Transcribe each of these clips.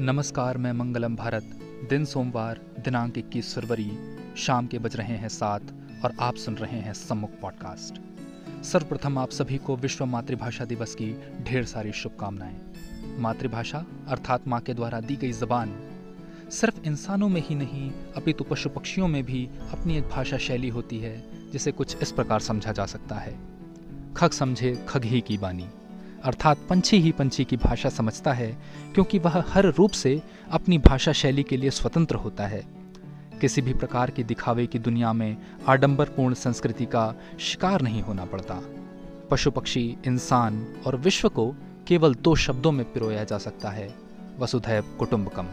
नमस्कार, मैं मंगलम भारत। दिन सोमवार, दिनांक 21 फरवरी। शाम के बज रहे हैं सात और आप सुन रहे हैं सम्मुख पॉडकास्ट। सर्वप्रथम आप सभी को विश्व मातृभाषा दिवस की ढेर सारी शुभकामनाएँ। मातृभाषा अर्थात माँ के द्वारा दी गई जबान सिर्फ़ इंसानों में ही नहीं, अपितु पशु पक्षियों में भी अपनी एक भाषा शैली होती है, जिसे कुछ इस प्रकार समझा जा सकता है। खग समझे, खग ही की बानी। अर्थात पंछी ही पंछी की भाषा समझता है क्योंकि वह हर रूप से अपनी भाषा शैली के लिए स्वतंत्र होता है। किसी भी प्रकार के दिखावे की दुनिया में आडंबरपूर्ण संस्कृति का शिकार नहीं होना पड़ता। पशु पक्षी इंसान और विश्व को केवल दो शब्दों में पिरोया जा सकता है वसुधैव कुटुंबकम।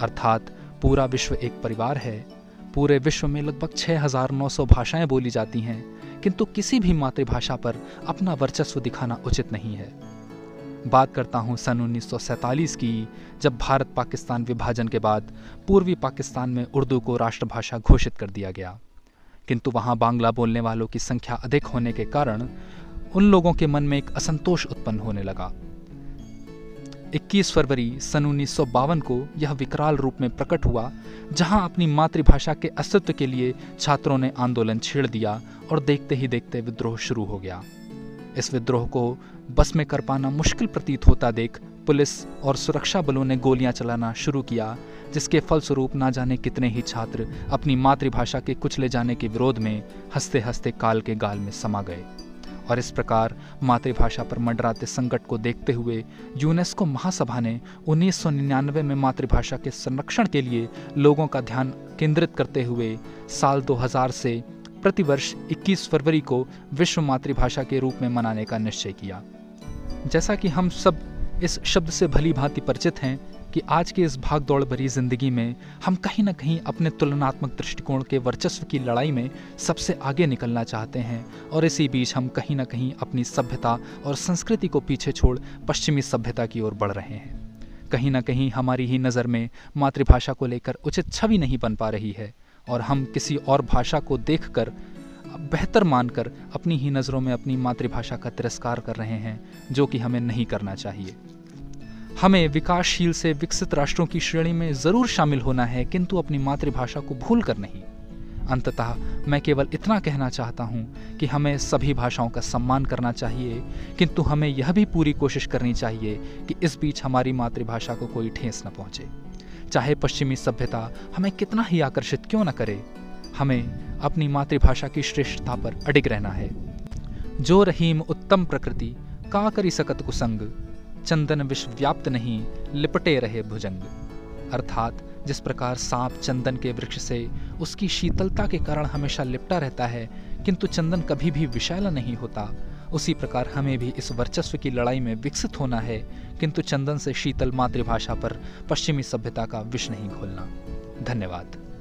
अर्थात पूरा विश्व एक परिवार है। पूरे विश्व में लगभग 6,900 भाषाएँ बोली जाती हैं किंतु किसी भी मातृभाषा पर अपना वर्चस्व दिखाना उचित नहीं है। बात करता हूँ सन उन्नीस की, जब भारत पाकिस्तान विभाजन के बाद पूर्वी पाकिस्तान में उर्दू को राष्ट्रभाषा घोषित कर दिया गया। किंतु वहाँ बांग्ला बोलने वालों की संख्या अधिक होने के कारण उन लोगों के मन में एक असंतोष उत्पन्न होने लगा। 21 फरवरी सन उन्नीस सौ बावन को यह विकराल रूप में प्रकट हुआ, जहाँ अपनी मातृभाषा के अस्तित्व के लिए छात्रों ने आंदोलन छेड़ दिया और देखते ही देखते विद्रोह शुरू हो गया। इस विद्रोह को बस में कर पाना मुश्किल प्रतीत होता देख पुलिस और सुरक्षा बलों ने गोलियाँ चलाना शुरू किया, जिसके फलस्वरूप ना जाने कितने ही छात्र अपनी मातृभाषा के कुचले जाने के विरोध में हँसते हँसते काल के गाल में समा गए। और इस प्रकार मातृभाषा पर मंडराते संकट को देखते हुए यूनेस्को महासभा ने 1999 में मातृभाषा के संरक्षण के लिए लोगों का ध्यान केंद्रित करते हुए साल 2000 से प्रतिवर्ष 21 फरवरी को विश्व मातृभाषा के रूप में मनाने का निश्चय किया। जैसा कि हम सब इस शब्द से भली भांति परिचित हैं कि आज के इस भाग दौड़ भरी ज़िंदगी में हम कहीं ना कहीं अपने तुलनात्मक दृष्टिकोण के वर्चस्व की लड़ाई में सबसे आगे निकलना चाहते हैं और इसी बीच हम कहीं ना कहीं अपनी सभ्यता और संस्कृति को पीछे छोड़ पश्चिमी सभ्यता की ओर बढ़ रहे हैं। कहीं ना कहीं हमारी ही नज़र में मातृभाषा को लेकर उचित छवि नहीं बन पा रही है और हम किसी और भाषा को देखकर, बेहतर मानकर अपनी ही नज़रों में अपनी मातृभाषा का तिरस्कार कर रहे हैं, जो कि हमें नहीं करना चाहिए। हमें विकासशील से विकसित राष्ट्रों की श्रेणी में ज़रूर शामिल होना है, किंतु अपनी मातृभाषा को भूल कर नहीं। अंततः मैं केवल इतना कहना चाहता हूँ कि हमें सभी भाषाओं का सम्मान करना चाहिए, किंतु हमें यह भी पूरी कोशिश करनी चाहिए कि इस बीच हमारी मातृभाषा को कोई ठेस न पहुँचे। चाहे पश्चिमी सभ्यता हमें कितना ही आकर्षित क्यों न करे, हमें अपनी मातृभाषा की श्रेष्ठता पर अडिग रहना है। जो रहीम उत्तम प्रकृति, का करी सकत कुसंग चंदन विश्वव्याप्त नहीं, लिपटे रहे भुजंग। अर्थात, जिस प्रकार सांप चंदन के वृक्ष से उसकी शीतलता के कारण हमेशा लिपटा रहता है, किंतु चंदन कभी भी विषैला नहीं होता। उसी प्रकार हमें भी इस वर्चस्व की लड़ाई में विकसित होना है, किंतु चंदन से शीतल मातृभाषा पर पश्चिमी सभ्यता का विष नहीं खोलना। धन्यवाद।